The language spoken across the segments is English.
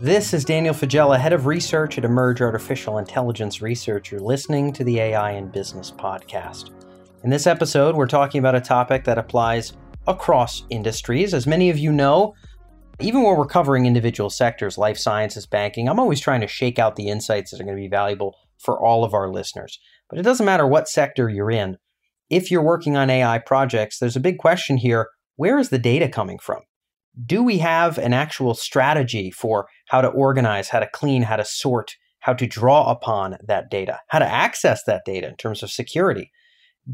This is Daniel Faggella, head of research at Emerj Artificial Intelligence Research. You're listening to the AI in Business podcast. In this episode, we're talking about a topic that applies across industries. As many of you know, even when we're covering individual sectors, life sciences, banking, I'm always trying to shake out the insights that are going to be valuable for all of our listeners. But it doesn't matter what sector you're in. If you're working on AI projects, there's a big question here where is the data coming from? Do we have an actual strategy for how to organize, how to clean, how to sort, how to draw upon that data, how to access that data in terms of security?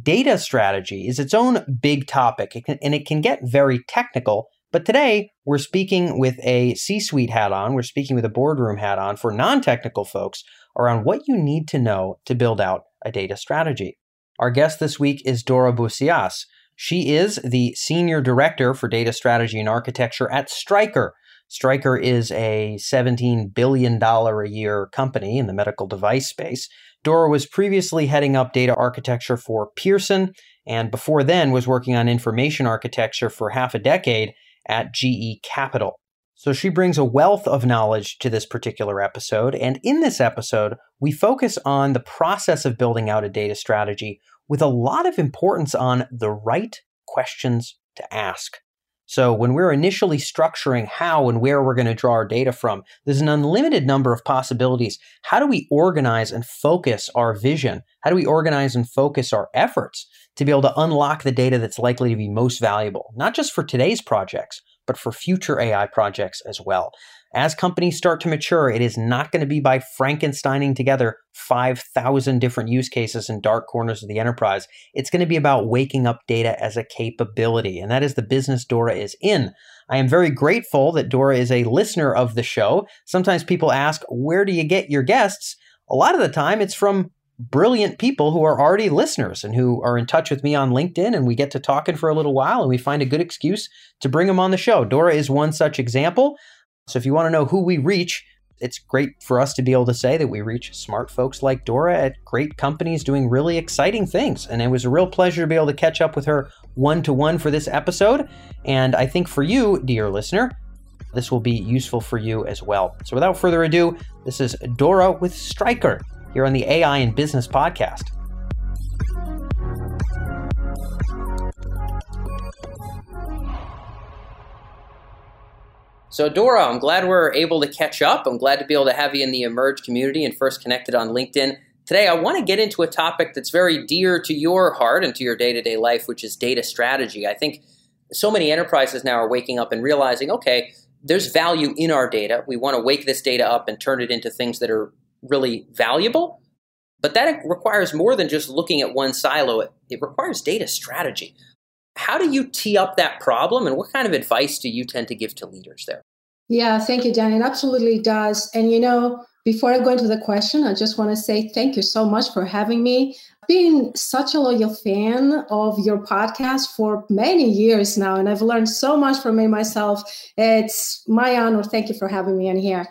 Data strategy is its own big topic, it can, and it can get very technical. But today, we're speaking with a C suite hat on, we're speaking with a boardroom hat on for non technical folks around what you need to know to build out a data strategy. Our guest this week is Dora Busias. She is the Senior Director for Data Strategy and Architecture at Stryker. Stryker is a $17 billion a year company in the medical device space. Dora was previously heading up data architecture for Pearson, and before then was working on information architecture for half a decade at GE Capital. So she brings a wealth of knowledge to this particular episode. And in this episode, we focus on the process of building out a data strategy with a lot of importance on the right questions to ask. So, when we're initially structuring how and where we're going to draw our data from, there's an unlimited number of possibilities. How do we organize and focus our vision? How do we organize and focus our efforts to be able to unlock the data that's likely to be most valuable, not just for today's projects, but for future AI projects as well? As companies start to mature, it is not going to be by Frankensteining together 5,000 different use cases in dark corners of the enterprise. It's going to be about waking up data as a capability, and that is the business Dora is in. I am very grateful that Dora is a listener of the show. Sometimes people ask, Where do you get your guests? A lot of the time, it's from brilliant people who are already listeners and who are in touch with me on LinkedIn, and we get to talking for a little while and we find a good excuse to bring them on the show. Dora is one such example. So if you want to know who we reach, it's great for us to be able to say that we reach smart folks like Dora at great companies doing really exciting things. And it was a real pleasure to be able to catch up with her one to one for this episode. And I think for you, dear listener, this will be useful for you as well. So without further ado, this is Dora with Stryker here on the AI in Business podcast. So, Dora, I'm glad we're able to catch up. I'm glad to be able to have you in the Emerj community and first connected on LinkedIn. Today, I want to get into a topic that's very dear to your heart and to your day to day life, which is data strategy. I think so many enterprises now are waking up and realizing okay, there's value in our data. We want to wake this data up and turn it into things that are really valuable. But that requires more than just looking at one silo, it, it requires data strategy. How do you tee up that problem, and what kind of advice do you tend to give to leaders there? Yeah, thank you, Dan. It absolutely does. And you know, before I go into the question, I just want to say thank you so much for having me. I've been such a loyal fan of your podcast for many years now, and I've learned so much from it myself. It's my honor. Thank you for having me in here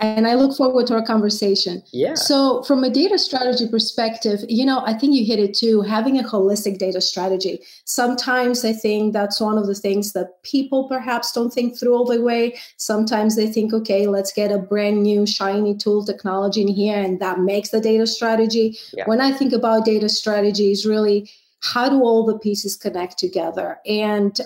and I look forward to our conversation. Yeah. So, from a data strategy perspective, you know, I think you hit it too, having a holistic data strategy. Sometimes I think that's one of the things that people perhaps don't think through all the way. Sometimes they think, okay, let's get a brand new, shiny tool technology in here, and that makes the data strategy. Yeah. When I think about data strategy, is really how do all the pieces connect together? And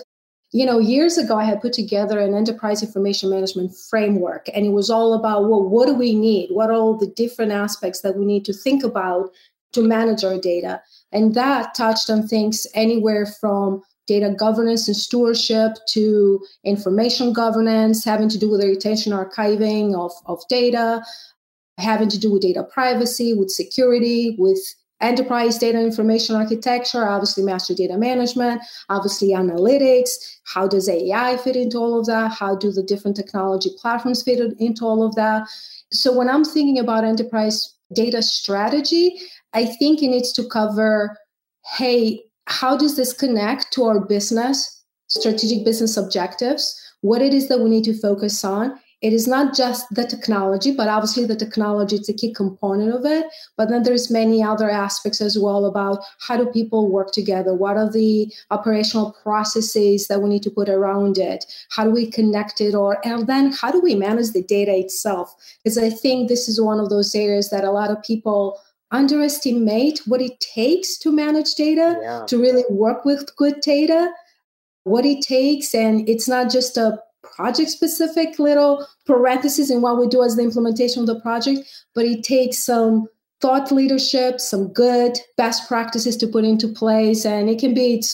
you know, years ago, I had put together an enterprise information management framework, and it was all about, well, what do we need? What are all the different aspects that we need to think about to manage our data? And that touched on things anywhere from data governance and stewardship to information governance, having to do with the retention archiving of, of data, having to do with data privacy, with security, with enterprise data information architecture, obviously master data management, obviously analytics. How does AI fit into all of that? How do the different technology platforms fit into all of that? So when I'm thinking about enterprise data strategy, I think it needs to cover hey, how does this connect to our business, strategic business objectives, what it is that we need to focus on, it is not just the technology but obviously the technology is a key component of it. But then there's many other aspects as well about how do people work together? What are the operational processes that we need to put around it? How do we connect it or and then how do we manage the data itself? Because i think this is one of those areas that a lot of people underestimate what it takes to manage data yeah. to really work with good data what it takes and it's not just a project specific little parentheses in what we do as the implementation of the project, but it takes some thought leadership, some good best practices to put into place, and it can be its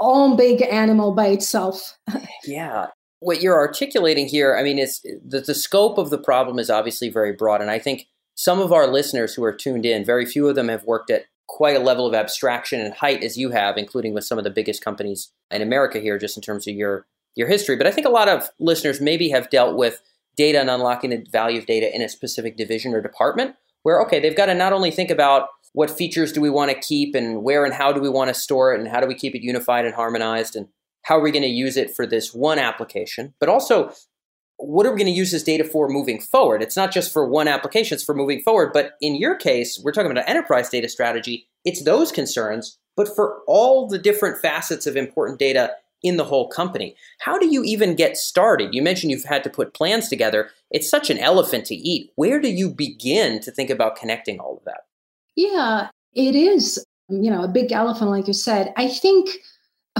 own big animal by itself. yeah. What you're articulating here, I mean, is the, the scope of the problem is obviously very broad. And I think some of our listeners who are tuned in, very few of them have worked at quite a level of abstraction and height as you have, including with some of the biggest companies in America here, just in terms of your your history. But I think a lot of listeners maybe have dealt with data and unlocking the value of data in a specific division or department where, okay, they've got to not only think about what features do we want to keep and where and how do we want to store it and how do we keep it unified and harmonized and how are we going to use it for this one application, but also what are we going to use this data for moving forward? It's not just for one application, it's for moving forward. But in your case, we're talking about an enterprise data strategy. It's those concerns, but for all the different facets of important data in the whole company. How do you even get started? You mentioned you've had to put plans together. It's such an elephant to eat. Where do you begin to think about connecting all of that? Yeah, it is, you know, a big elephant like you said. I think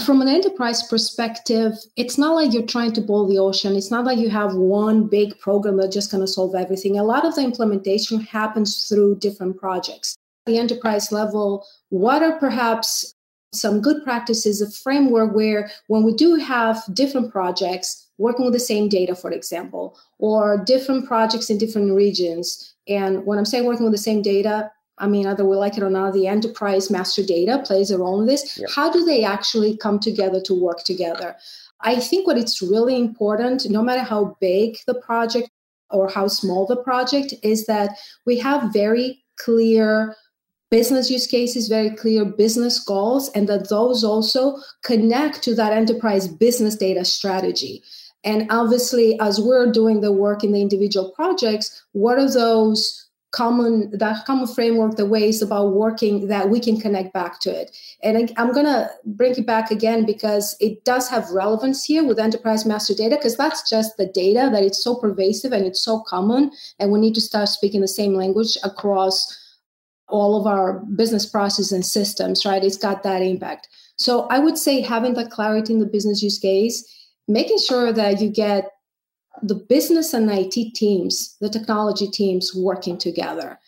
from an enterprise perspective, it's not like you're trying to boil the ocean. It's not like you have one big program that's just going to solve everything. A lot of the implementation happens through different projects. The enterprise level, what are perhaps some good practices, a framework where when we do have different projects working with the same data, for example, or different projects in different regions. And when I'm saying working with the same data, I mean, either we like it or not, the enterprise master data plays a role in this. Yep. How do they actually come together to work together? I think what it's really important, no matter how big the project or how small the project, is that we have very clear business use cases, very clear business goals, and that those also connect to that enterprise business data strategy. And obviously, as we're doing the work in the individual projects, what are those common that common framework the ways about working that we can connect back to it and I, am going to bring it back again because it does have relevance here with enterprise master data because that's just the data that it's so pervasive and it's so common and we need to start speaking the same language across all of our business processes and systems, right? It's got that impact. So I would say having that clarity in the business use case, making sure that you get the business and IT teams, the technology teams working together.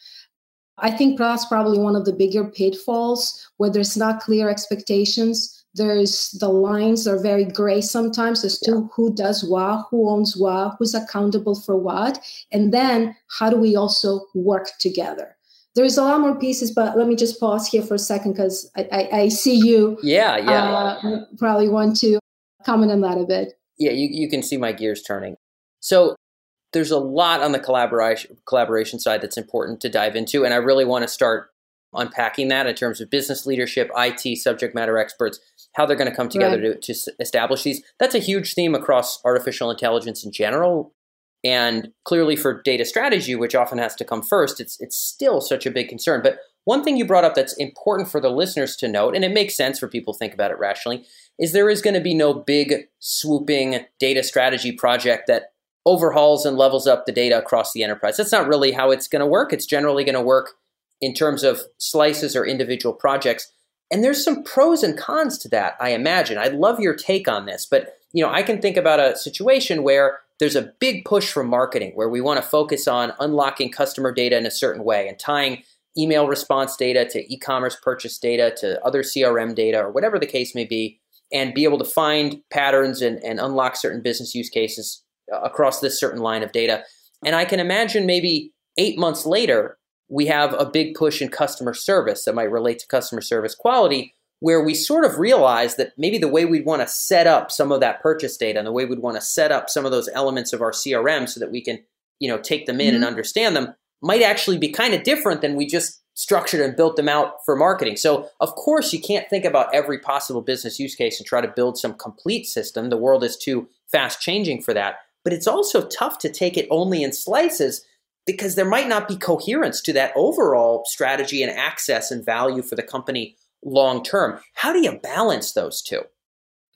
I think that's probably one of the bigger pitfalls where there's not clear expectations. There's the lines are very gray sometimes as to who does what, who owns what, who's accountable for what, and then how do we also work together there's a lot more pieces, but let me just pause here for a second because I, I, I, see you. Yeah, yeah. Uh, probably want to comment on that a bit. Yeah, you, you can see my gears turning. So there's a lot on the collaboration collaboration side that's important to dive into, and I really want to start unpacking that in terms of business leadership, IT, subject matter experts, how they're going to come together right. to, to establish these. That's a huge theme across artificial intelligence in general. And clearly for data strategy, which often has to come first, it's it's still such a big concern. But one thing you brought up that's important for the listeners to note, and it makes sense for people to think about it rationally, is there is going to be no big swooping data strategy project that overhauls and levels up the data across the enterprise. That's not really how it's going to work. It's generally going to work in terms of slices or individual projects. And there's some pros and cons to that, I imagine. I'd love your take on this, but you know, I can think about a situation where there's a big push from marketing where we want to focus on unlocking customer data in a certain way and tying email response data to e-commerce purchase data to other CRM data or whatever the case may be and be able to find patterns and, and unlock certain business use cases uh, across this certain line of data. And I can imagine maybe eight months later, we have a big push in customer service that might relate to customer service quality where we sort of realize that maybe the way we'd want to set up some of that purchase data and the way we'd want to set up some of those elements of our CRM so that we can, you know, take them in mm-hmm. and understand them might actually be kind of different than we just structured and built them out for marketing. So, of course, you can't think about every possible business use case and try to build some complete system. The world is too fast changing for that. but it's also tough to take it only in slices because there might not be coherence to that overall strategy and access and value for the company long term. How do you balance those two?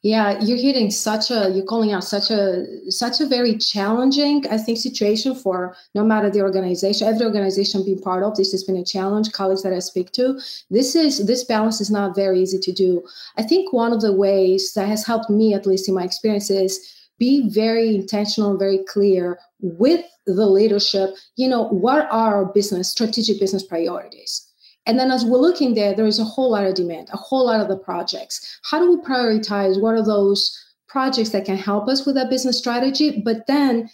Yeah, you're hitting such a you're calling out such a such a very challenging, I think, situation for no matter the organization, every organization being part of. This has been a challenge. Colleagues that I speak to, this is this balance is not very easy to do. I think one of the ways that has helped me, at least in my experience, is be very intentional, very clear with the leadership. You know, what are our business strategic business priorities? And then as we're looking there, there is a whole lot of demand, a whole lot of the projects. How do we prioritize what are those projects that can help us with that business strategy? But then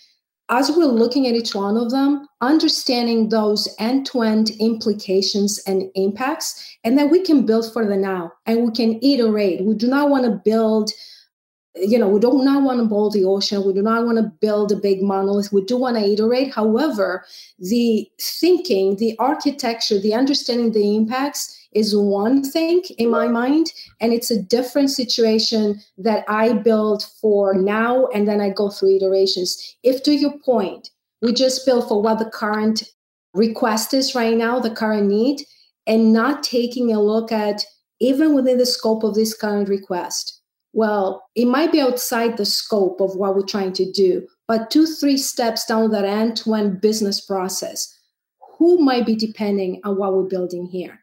as we're looking at each one of them, understanding those end to end implications and impacts, and then we can build for the now and we can iterate. We do not want to build you know, we do not want to boil the ocean. We do not want to build a big monolith. We do want to iterate. However, the thinking, the architecture, the understanding the impacts is one thing in my mind. And it's a different situation that I build for now and then I go through iterations. If to your point, we just build for what the current request is right now, the current need, and not taking a look at even within the scope of this current request well, it might be outside the scope of what we're trying to do, but two, three steps down that end to end business process, who might be depending on what we're building here?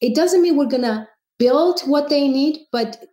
It doesn't mean we're going to build what they need, but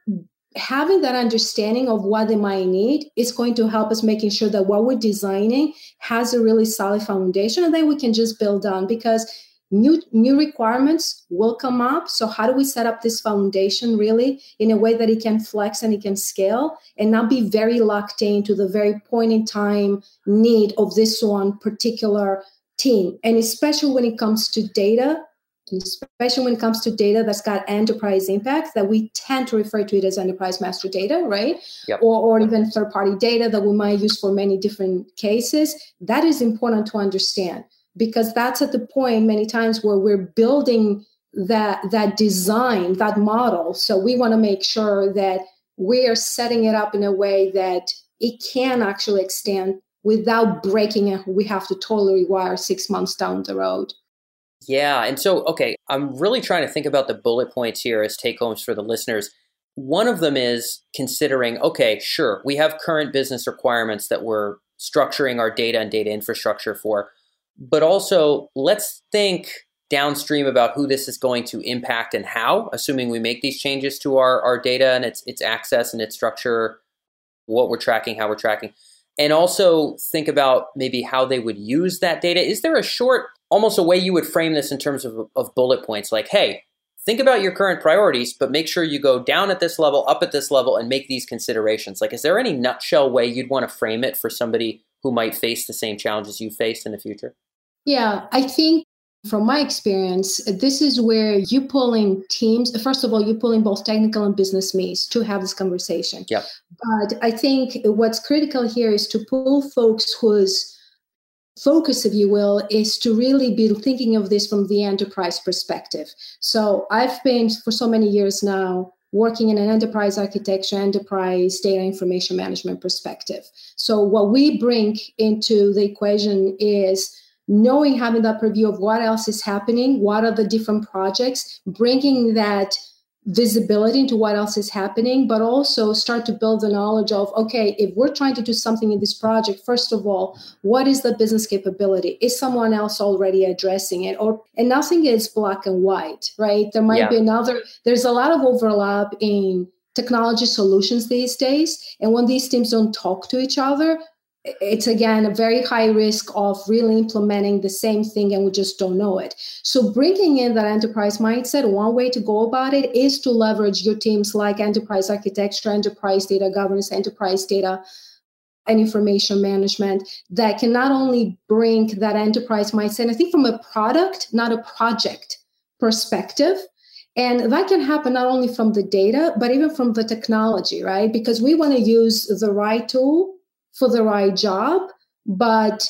having that understanding of what they might need is going to help us making sure that what we're designing has a really solid foundation and then we can just build on because new new requirements will come up. So how do we set up this foundation really in a way that it can flex and it can scale and not be very locked into the very point in time need of this one particular team? And especially when it comes to data especially when it comes to data that's got enterprise impact that we tend to refer to it as enterprise master data right? Yep. or, or even third party data that we might use for many different cases. That is important to understand because that's at the point many times where we're building that that design that model. So we want to make sure that we're setting it up in a way that it can actually extend without breaking it. We have to totally rewire six months down the road. Yeah and so okay i'm really trying to think about the bullet points here as take homes for the listeners. One of them is considering okay sure we have current business requirements that we're structuring our data and data infrastructure for but also let's think downstream about who this is going to impact and how, assuming we make these changes to our, our data and its its access and its structure, what we're tracking, how we're tracking. And also think about maybe how they would use that data. Is there a short, almost a way you would frame this in terms of, of bullet points? Like, hey, think about your current priorities, but make sure you go down at this level, up at this level, and make these considerations. Like, is there any nutshell way you'd want to frame it for somebody who might face the same challenges you faced in the future? Yeah, I think from my experience, this is where you pull in teams. First of all, you pull in both technical and business me's to have this conversation. Yeah. But I think what's critical here is to pull folks whose focus, if you will, is to really be thinking of this from the enterprise perspective. So I've been for so many years now working in an enterprise architecture, enterprise data information management perspective. So what we bring into the equation is knowing having that preview of what else is happening what are the different projects bringing that visibility into what else is happening but also start to build the knowledge of okay if we're trying to do something in this project first of all what is the business capability? Is someone else already addressing it? Or and nothing is black and white right? There might yeah. be another there's a lot of overlap in technology solutions these days and when these teams don't talk to each other it's again a very high risk of really implementing the same thing and we just don't know it. So, bringing in that enterprise mindset, one way to go about it is to leverage your teams like enterprise architecture, enterprise data governance, enterprise data and information management that can not only bring that enterprise mindset, I think from a product, not a project perspective. And that can happen not only from the data, but even from the technology, right? Because we want to use the right tool for the right job. But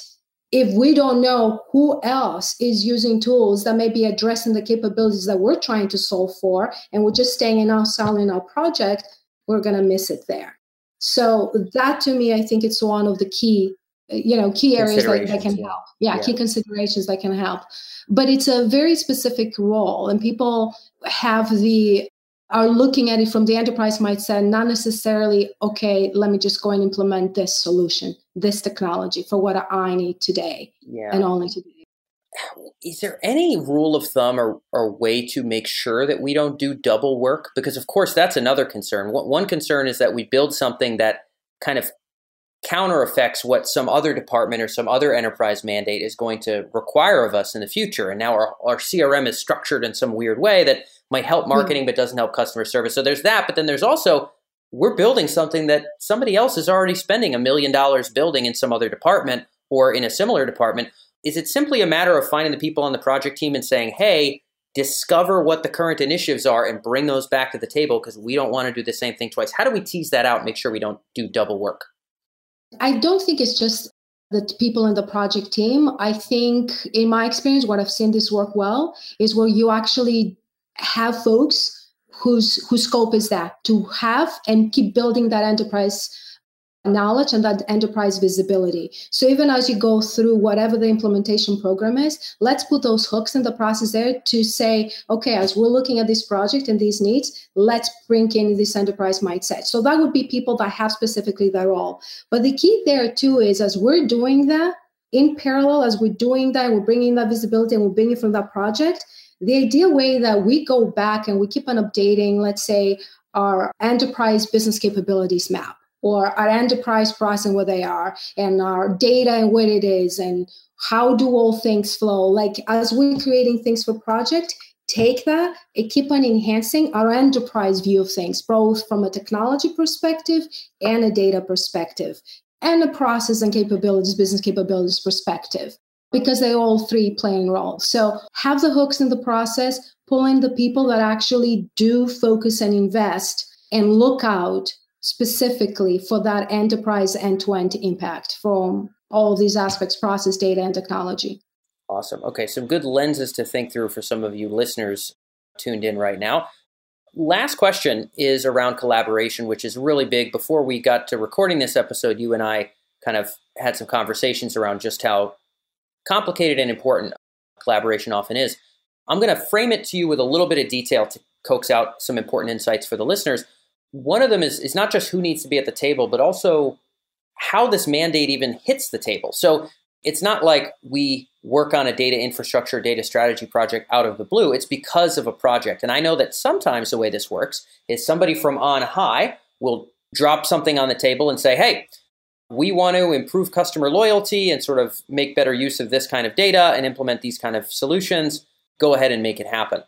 if we don't know who else is using tools that may be addressing the capabilities that we're trying to solve for, and we're just staying in our cell in our project, we're going to miss it there. So that to me, I think it's one of the key you know key areas that, that can yeah. help yeah, yeah, key considerations that can help but it's a very specific role and people have the are looking at it from the enterprise mindset not necessarily okay let me just go and implement this solution this technology for what i need today yeah. and only today. Is there any rule of thumb or, or way to make sure that we don't do double work? Because of course that's another concern. One concern is that we build something that kind of counter affects what some other department or some other enterprise mandate is going to require of us in the future. And now our, our CRM is structured in some weird way that might help marketing mm-hmm. but doesn't help customer service. So there's that. But then there's also we're building something that somebody else is already spending a million dollars building in some other department or in a similar department. Is it simply a matter of finding the people on the project team and saying, hey, discover what the current initiatives are and bring those back to the table because we don't want to do the same thing twice? How do we tease that out and make sure we don't do double work? I don't think it's just the people in the project team. I think, in my experience, what I've seen this work well is where you actually have folks whose whose scope is that to have and keep building that enterprise knowledge and that enterprise visibility. So even as you go through whatever the implementation program is, let's put those hooks in the process there to say, okay, as we're looking at this project and these needs, let's bring in this enterprise mindset. So that would be people that have specifically that role. But the key there too is as we're doing that, in parallel, as we're doing that, we're bringing that visibility and we're bringing from that project, the ideal way that we go back and we keep on updating, let's say, our enterprise business capabilities map or our enterprise pricing where they are and our data and what it is and how do all things flow. Like as we're creating things for project take that and keep on enhancing our enterprise view of things both from a technology perspective and a data perspective and a process and capabilities business capabilities perspective because they all three playing roles. So have the hooks in the process pull in the people that actually do focus and invest and look out specifically for that enterprise end-to-end impact from all these aspects process data and technology. Awesome. Okay some good lenses to think through for some of you listeners tuned in right now. Last question is around collaboration which is really big. Before we got to recording this episode you and i kind of had some conversations around just how complicated and important collaboration often is. I'm going to frame it to you with a little bit of detail to coax out some important insights for the listeners one of them is, is not just who needs to be at the table, but also how this mandate even hits the table. So it's not like we work on a data infrastructure, data strategy project out of the blue. It's because of a project. And I know that sometimes the way this works is somebody from on high will drop something on the table and say, hey, we want to improve customer loyalty and sort of make better use of this kind of data and implement these kind of solutions. Go ahead and make it happen.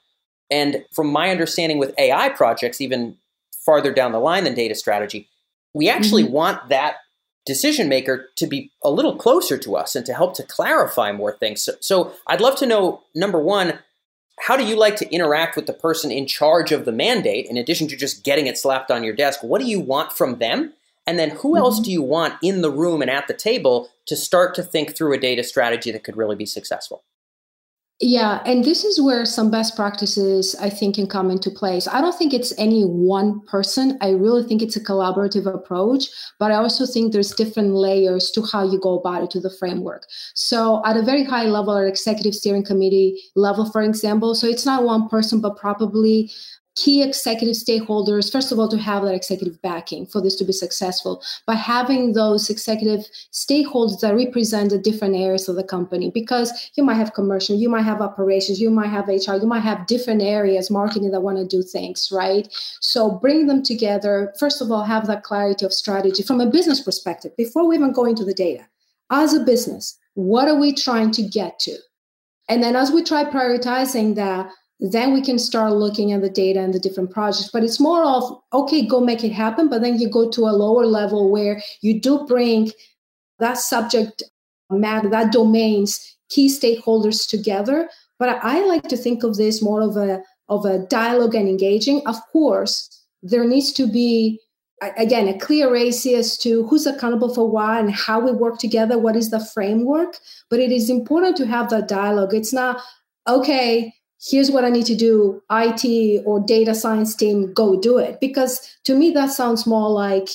And from my understanding with AI projects, even farther down the line than data strategy. We actually mm-hmm. want that decision maker to be a little closer to us and to help to clarify more things. So, so, I'd love to know number one, how do you like to interact with the person in charge of the mandate in addition to just getting it slapped on your desk? What do you want from them? And then who mm-hmm. else do you want in the room and at the table to start to think through a data strategy that could really be successful? Yeah, and this is where some best practices I think can come into place. I don't think it's any one person. I really think it's a collaborative approach, but I also think there's different layers to how you go about it to the framework. So at a very high level, at executive steering committee level, for example, so it's not one person, but probably key executive stakeholders, first of all, to have that executive backing for this to be successful, by having those executive stakeholders that represent the different areas of the company, because you might have commercial, you might have operations, you might have HR, you might have different areas, marketing that want to do things, right? So bring them together. First of all, have that clarity of strategy from a business perspective before we even go into the data. As a business, what are we trying to get to? And then as we try prioritizing that, then we can start looking at the data and the different projects. But it's more of okay go make it happen but then you go to a lower level where you do bring that subject matter that domains key stakeholders together. But i like to think of this more of a of a dialogue and engaging. Of course there needs to be again a clear RACI as to who's accountable for what and how we work together what is the framework. But it is important to have that dialogue. It's not okay here's what I need to do, IT or data science team, go do it. Because to me, that sounds more like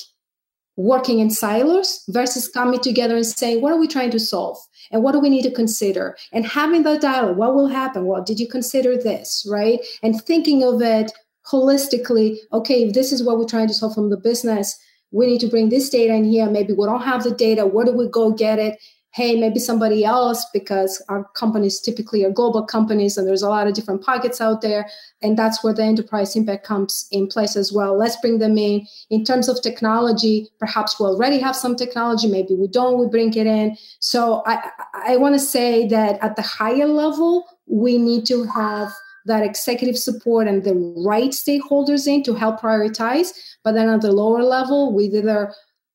working in silos versus coming together and saying, what are we trying to solve? And what do we need to consider? And having that dialogue, what will happen? Well, did you consider this, right? And thinking of it holistically, okay, if this is what we're trying to solve from the business, we need to bring this data in here. Maybe we don't have the data. Where do we go get it? Hey, maybe somebody else, because our companies typically are global companies and there's a lot of different pockets out there. And that's where the enterprise impact comes in place as well. Let's bring them in. In terms of technology, perhaps we already have some technology, maybe we don't, we bring it in. So I, I want to say that at the higher level, we need to have that executive support and the right stakeholders in to help prioritize. But then at the lower level, we either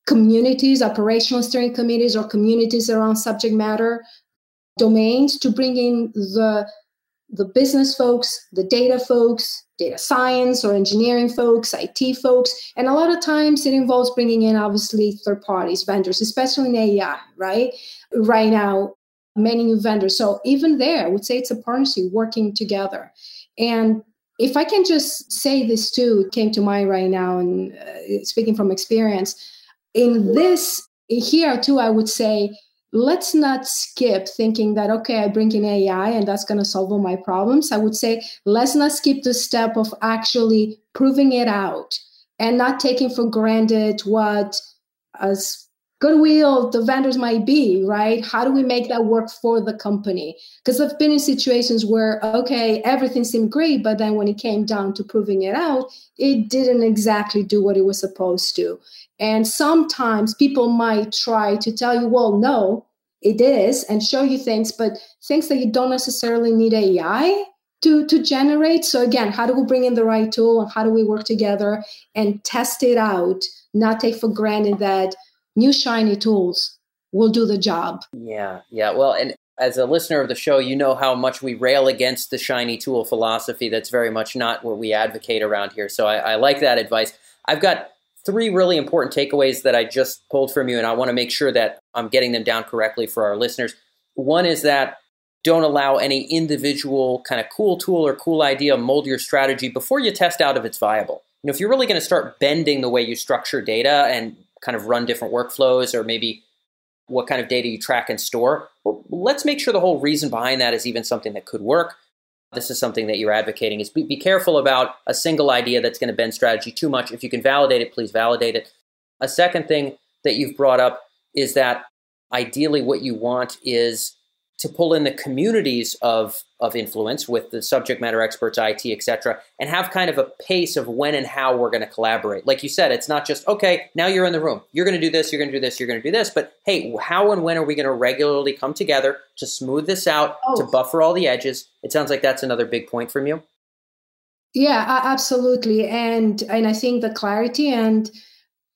communities, operational steering committees, or communities around subject matter domains to bring in the the business folks, the data folks, data science or engineering folks, IT folks, and a lot of times it involves bringing in obviously third parties, vendors, especially in AI, right? Right now, many new vendors. So even there, I would say it's a partnership working together. And if I can just say this too, came to mind right now, and uh, speaking from experience, in this here too i would say let's not skip thinking that okay i bring in ai and that's going to solve all my problems. I would say let's not skip the step of actually proving it out and not taking for granted what as goodwill the vendors might be right? How do we make that work for the company? Because i've been in situations where okay everything seemed great but then when it came down to proving it out it didn't exactly do what it was supposed to. And sometimes people might try to tell you well no it is and show you things but things that you don't necessarily need ai to to generate. So again how do we bring in the right tool and how do we work together and test it out not take for granted that new shiny tools will do the job. Yeah, yeah. Well, and as a listener of the show, you know how much we rail against the shiny tool philosophy. That's very much not what we advocate around here. So I, I like that advice. I've got three really important takeaways that I just pulled from you, and I want to make sure that I'm getting them down correctly for our listeners. One is that don't allow any individual kind of cool tool or cool idea mold your strategy before you test out if it's viable. You know, if you're really going to start bending the way you structure data and kind of run different workflows or maybe what kind of data you track and store. Well, let's make sure the whole reason behind that is even something that could work. This is something that you're advocating is be, be careful about a single idea that's going to bend strategy too much. If you can validate it, please validate it. A second thing that you've brought up is that ideally what you want is to pull in the communities of, of influence with the subject matter experts, IT, et cetera, and have kind of a pace of when and how we're going to collaborate. Like you said, it's not just, okay, now you're in the room. You're going to do this, you're going to do this, you're going to do this. But hey, how and when are we going to regularly come together to smooth this out, oh. to buffer all the edges? It sounds like that's another big point from you. Yeah, absolutely. And and I think the clarity and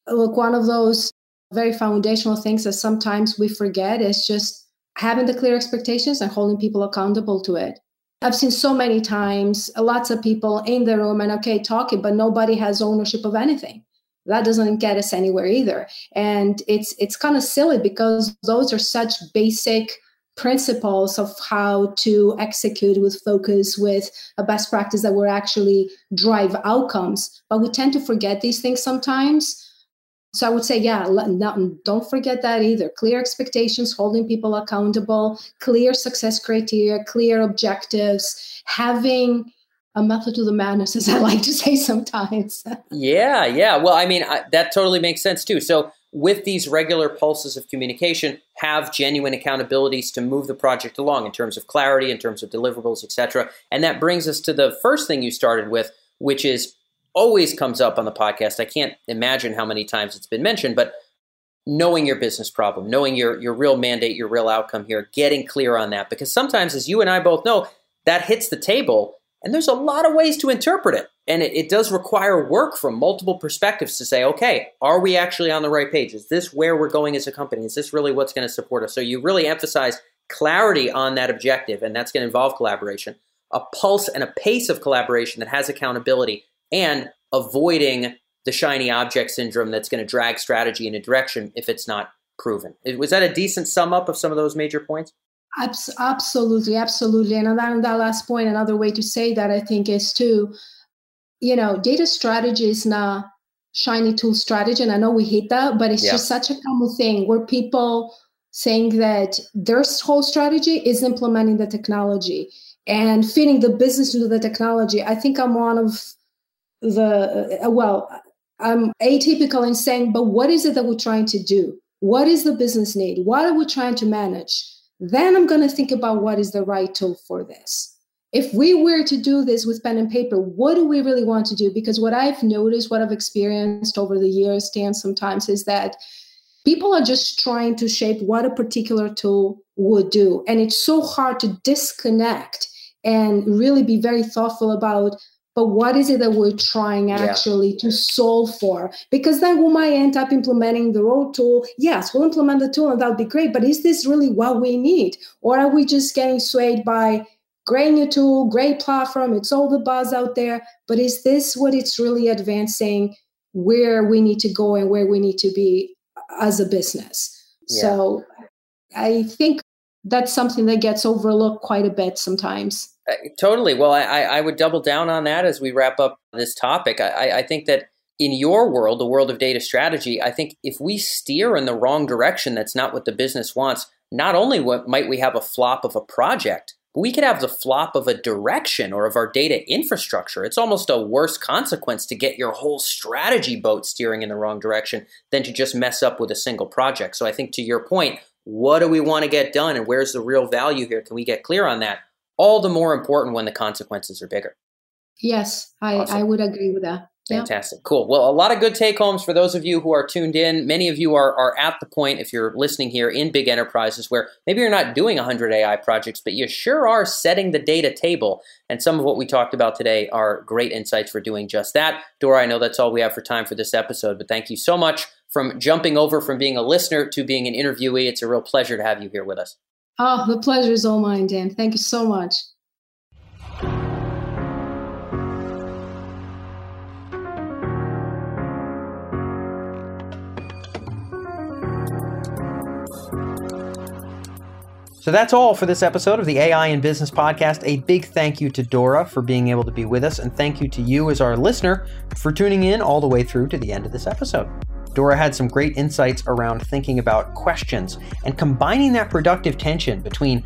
look, one of those very foundational things that sometimes we forget is just having the clear expectations and holding people accountable to it. I've seen so many times lots of people in the room and okay talking, but nobody has ownership of anything. That doesn't get us anywhere either. And it's it's kind of silly because those are such basic principles of how to execute with focus with a best practice that will actually drive outcomes. But we tend to forget these things sometimes so I would say, yeah, don't forget that either. Clear expectations, holding people accountable, clear success criteria, clear objectives, having a method to the madness, as I like to say sometimes. yeah, yeah. Well, I mean, I, that totally makes sense too. So with these regular pulses of communication, have genuine accountabilities to move the project along in terms of clarity, in terms of deliverables, etc. And that brings us to the first thing you started with, which is always comes up on the podcast. I can't imagine how many times it's been mentioned, but knowing your business problem, knowing your your real mandate, your real outcome here, getting clear on that because sometimes as you and I both know, that hits the table and there's a lot of ways to interpret it. And it, it does require work from multiple perspectives to say, okay, are we actually on the right page? Is this where we're going as a company? Is this really what's going to support us? So you really emphasize clarity on that objective, and that's going to involve collaboration, a pulse and a pace of collaboration that has accountability and avoiding the shiny object syndrome that's going to drag strategy in a direction if it's not proven. Was that a decent sum up of some of those major points? Absolutely, absolutely. And on that, last point, another way to say that I think is to, you know, data strategy is not shiny tool strategy. And I know we hate that, but it's yeah. just such a common thing where people saying that their whole strategy is implementing the technology and fitting the business into the technology. I think I'm one of the, uh, well, I'm atypical in saying, but what is it that we're trying to do? What is the business need? What are we trying to manage? Then I'm going to think about what is the right tool for this if we were to do this with pen and paper, what do we really want to do? Because what I've noticed, what I've experienced over the years, Dan, sometimes is that people are just trying to shape what a particular tool would do. And it's so hard to disconnect and really be very thoughtful about but what is it that we're trying actually yeah. to solve for? Because then we might end up implementing the old tool. Yes, we'll implement the tool and that'll be great, but is this really what we need? Or are we just getting swayed by great new tool, great platform, it's all the buzz out there, but is this what it's really advancing where we need to go and where we need to be as a business? Yeah. So I think that's something that gets overlooked quite a bit sometimes. Uh, totally. Well, I, I would double down on that as we wrap up this topic. I, I think that in your world, the world of data strategy, I think if we steer in the wrong direction, that's not what the business wants. Not only what might we have a flop of a project, we could have the flop of a direction or of our data infrastructure. It's almost a worse consequence to get your whole strategy boat steering in the wrong direction than to just mess up with a single project. So I think to your point, what do we want to get done and where's the real value here? Can we get clear on that? All the more important when the consequences are bigger. Yes, I, awesome. I would agree with that. Fantastic. Yeah. Cool. Well, a lot of good take homes for those of you who are tuned in. Many of you are, are at the point, if you're listening here in big enterprises, where maybe you're not doing 100 AI projects, but you sure are setting the data table. And some of what we talked about today are great insights for doing just that. Dora, I know that's all we have for time for this episode, but thank you so much from jumping over from being a listener to being an interviewee. It's a real pleasure to have you here with us. Oh, the pleasure is all mine, Dan. Thank you so much. So that's all for this episode of the AI in Business podcast. A big thank you to Dora for being able to be with us, and thank you to you as our listener for tuning in all the way through to the end of this episode. Dora had some great insights around thinking about questions and combining that productive tension between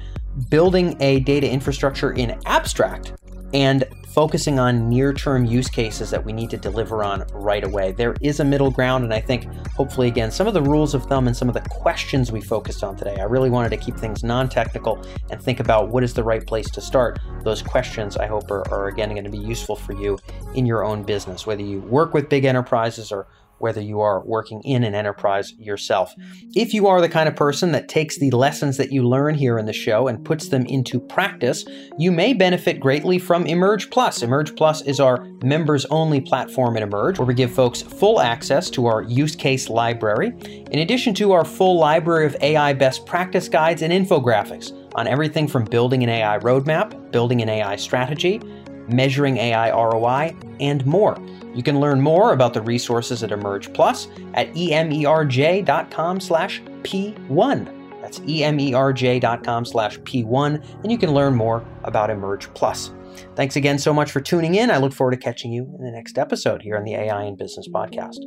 building a data infrastructure in abstract and focusing on near term use cases that we need to deliver on right away. There is a middle ground, and I think hopefully, again, some of the rules of thumb and some of the questions we focused on today, I really wanted to keep things non technical and think about what is the right place to start. Those questions, I hope, are, are again going to be useful for you in your own business, whether you work with big enterprises or whether you are working in an enterprise yourself. Mm-hmm. If you are the kind of person that takes the lessons that you learn here in the show and puts them into practice, you may benefit greatly from Emerj Plus. Emerj Plus is our members only platform in Emerj, where we give folks full access to our use case library, in addition to our full library of AI best practice guides and infographics on everything from building an AI roadmap, building an AI strategy, measuring AI ROI, and more. You can learn more about the resources at Emerj Plus at emerj.com slash P1. That's emerj.com slash P1, and you can learn more about Emerj Plus. Thanks again so much for tuning in. I look forward to catching you in the next episode here on the AI and Business podcast.